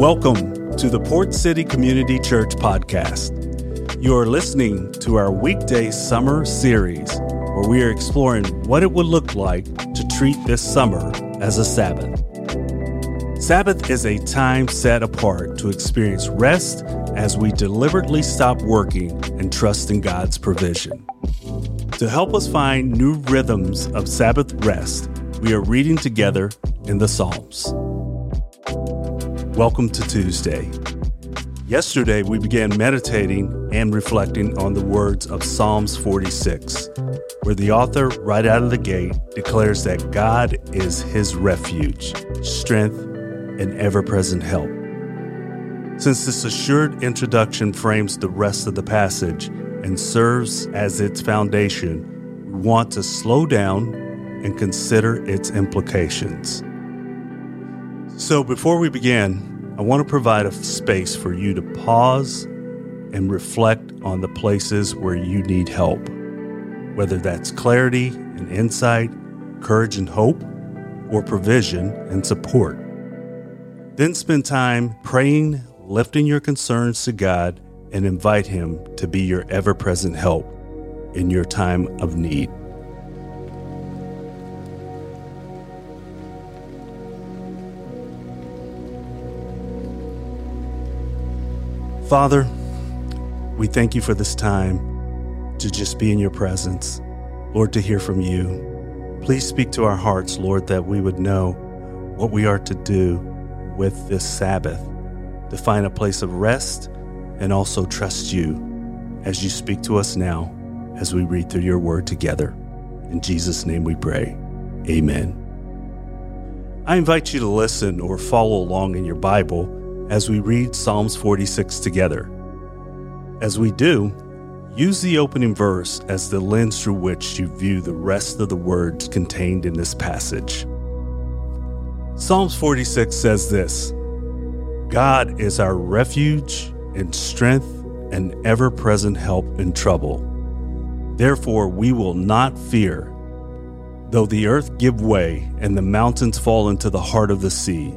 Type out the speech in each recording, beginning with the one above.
Welcome to the Port City Community Church podcast. You are listening to our weekday summer series where we are exploring what it would look like to treat this summer as a Sabbath. Sabbath is a time set apart to experience rest as we deliberately stop working and trust in God's provision. To help us find new rhythms of Sabbath rest, we are reading together in the Psalms. Welcome to Tuesday. Yesterday, we began meditating and reflecting on the words of Psalms 46, where the author, right out of the gate, declares that God is his refuge, strength, and ever present help. Since this assured introduction frames the rest of the passage and serves as its foundation, we want to slow down and consider its implications. So, before we begin, I want to provide a space for you to pause and reflect on the places where you need help, whether that's clarity and insight, courage and hope, or provision and support. Then spend time praying, lifting your concerns to God, and invite Him to be your ever present help in your time of need. Father, we thank you for this time to just be in your presence. Lord, to hear from you. Please speak to our hearts, Lord, that we would know what we are to do with this Sabbath, to find a place of rest and also trust you as you speak to us now as we read through your word together. In Jesus' name we pray. Amen. I invite you to listen or follow along in your Bible as we read Psalms 46 together. As we do, use the opening verse as the lens through which you view the rest of the words contained in this passage. Psalms 46 says this God is our refuge and strength and ever present help in trouble. Therefore, we will not fear, though the earth give way and the mountains fall into the heart of the sea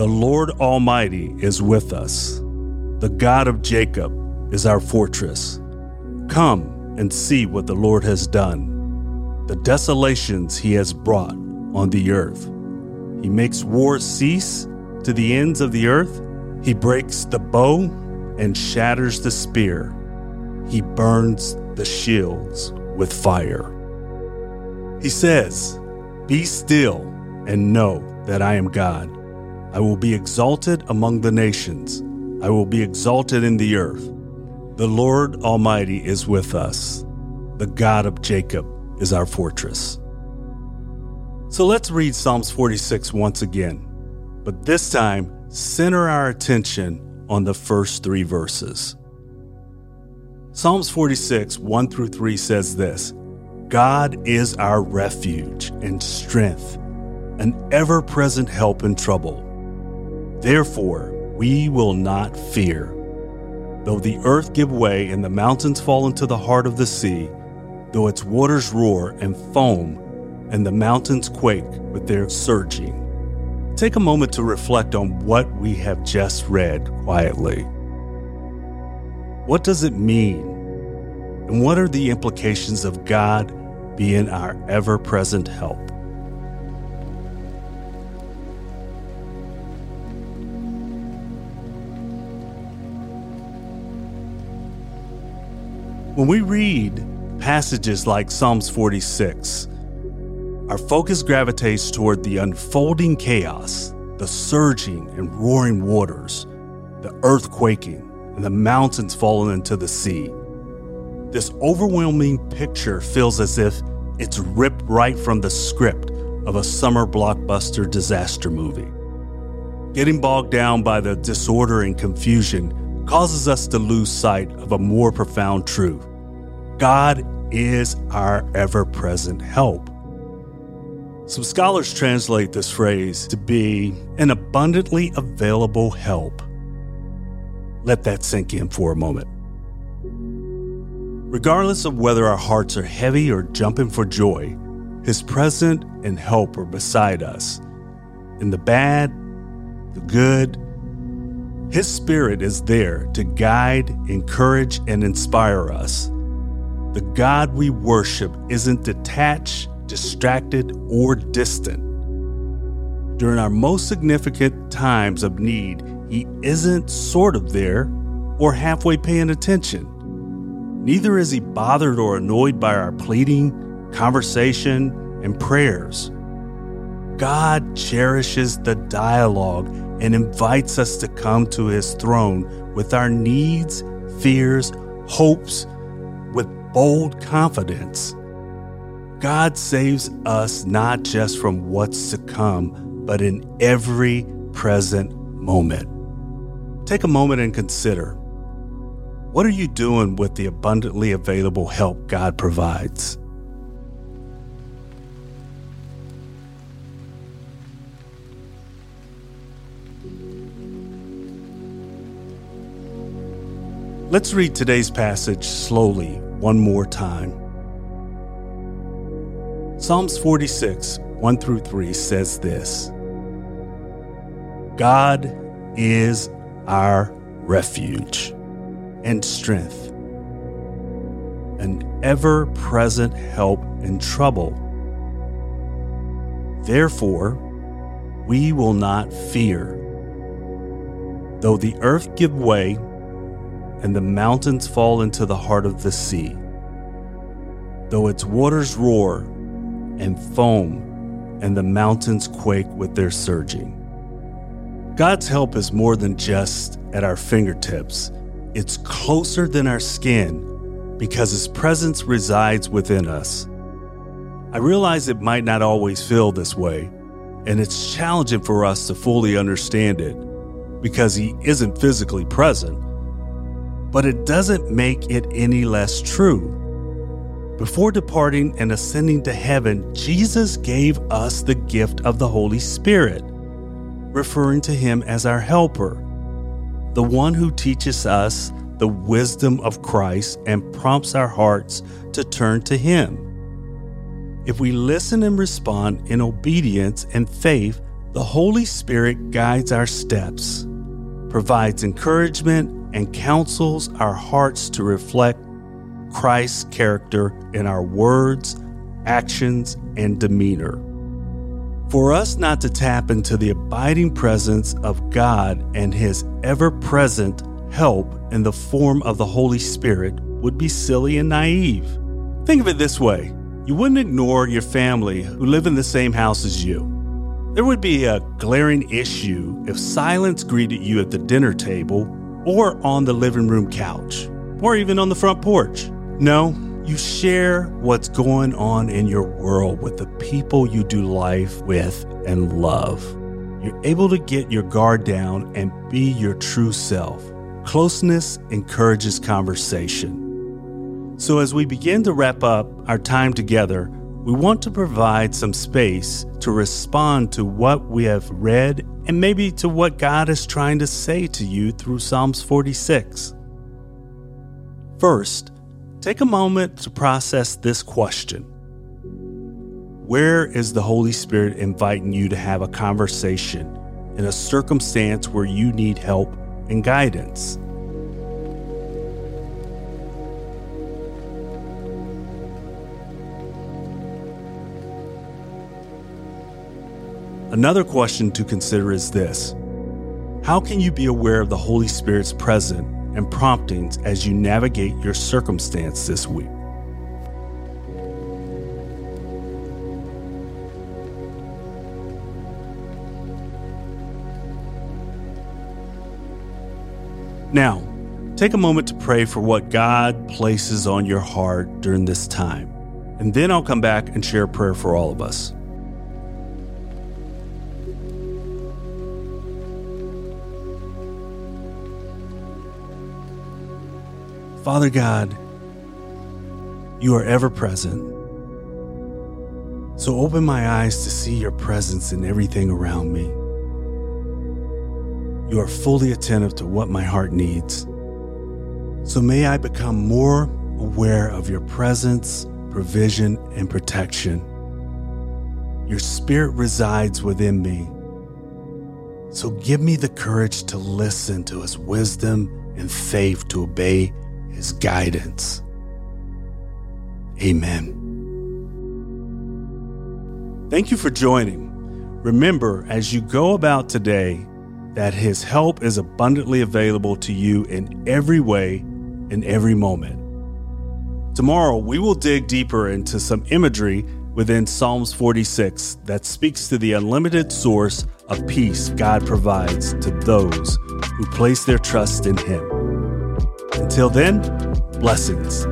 The Lord Almighty is with us. The God of Jacob is our fortress. Come and see what the Lord has done, the desolations he has brought on the earth. He makes war cease to the ends of the earth. He breaks the bow and shatters the spear. He burns the shields with fire. He says, Be still and know that I am God. I will be exalted among the nations. I will be exalted in the earth. The Lord Almighty is with us. The God of Jacob is our fortress. So let's read Psalms 46 once again, but this time center our attention on the first three verses. Psalms 46, 1 through 3 says this God is our refuge and strength, an ever present help in trouble. Therefore, we will not fear. Though the earth give way and the mountains fall into the heart of the sea, though its waters roar and foam and the mountains quake with their surging. Take a moment to reflect on what we have just read quietly. What does it mean? And what are the implications of God being our ever present help? When we read passages like Psalms 46, our focus gravitates toward the unfolding chaos, the surging and roaring waters, the earth quaking, and the mountains falling into the sea. This overwhelming picture feels as if it's ripped right from the script of a summer blockbuster disaster movie. Getting bogged down by the disorder and confusion causes us to lose sight of a more profound truth God is our ever present help. Some scholars translate this phrase to be an abundantly available help. Let that sink in for a moment. Regardless of whether our hearts are heavy or jumping for joy, His present and help are beside us. In the bad, the good, His Spirit is there to guide, encourage, and inspire us. The God we worship isn't detached distracted, or distant. During our most significant times of need, He isn't sort of there or halfway paying attention. Neither is He bothered or annoyed by our pleading, conversation, and prayers. God cherishes the dialogue and invites us to come to His throne with our needs, fears, hopes, bold confidence. God saves us not just from what's to come, but in every present moment. Take a moment and consider what are you doing with the abundantly available help God provides? Let's read today's passage slowly one more time. Psalms 46, 1 through 3 says this God is our refuge and strength, an ever present help in trouble. Therefore, we will not fear. Though the earth give way and the mountains fall into the heart of the sea, though its waters roar and foam, and the mountains quake with their surging. God's help is more than just at our fingertips, it's closer than our skin because His presence resides within us. I realize it might not always feel this way, and it's challenging for us to fully understand it because He isn't physically present. But it doesn't make it any less true. Before departing and ascending to heaven, Jesus gave us the gift of the Holy Spirit, referring to him as our helper, the one who teaches us the wisdom of Christ and prompts our hearts to turn to him. If we listen and respond in obedience and faith, the Holy Spirit guides our steps, provides encouragement, and counsels our hearts to reflect Christ's character in our words, actions, and demeanor. For us not to tap into the abiding presence of God and His ever present help in the form of the Holy Spirit would be silly and naive. Think of it this way you wouldn't ignore your family who live in the same house as you. There would be a glaring issue if silence greeted you at the dinner table or on the living room couch or even on the front porch. No, you share what's going on in your world with the people you do life with and love. You're able to get your guard down and be your true self. Closeness encourages conversation. So, as we begin to wrap up our time together, we want to provide some space to respond to what we have read and maybe to what God is trying to say to you through Psalms 46. First, Take a moment to process this question Where is the Holy Spirit inviting you to have a conversation in a circumstance where you need help and guidance? Another question to consider is this How can you be aware of the Holy Spirit's presence and promptings as you navigate your circumstance this week. Now, take a moment to pray for what God places on your heart during this time, and then I'll come back and share prayer for all of us. Father God, you are ever present. So open my eyes to see your presence in everything around me. You are fully attentive to what my heart needs. So may I become more aware of your presence, provision, and protection. Your spirit resides within me. So give me the courage to listen to his wisdom and faith to obey his guidance. Amen. Thank you for joining. Remember, as you go about today, that His help is abundantly available to you in every way, in every moment. Tomorrow, we will dig deeper into some imagery within Psalms 46 that speaks to the unlimited source of peace God provides to those who place their trust in Him. Until then, blessings.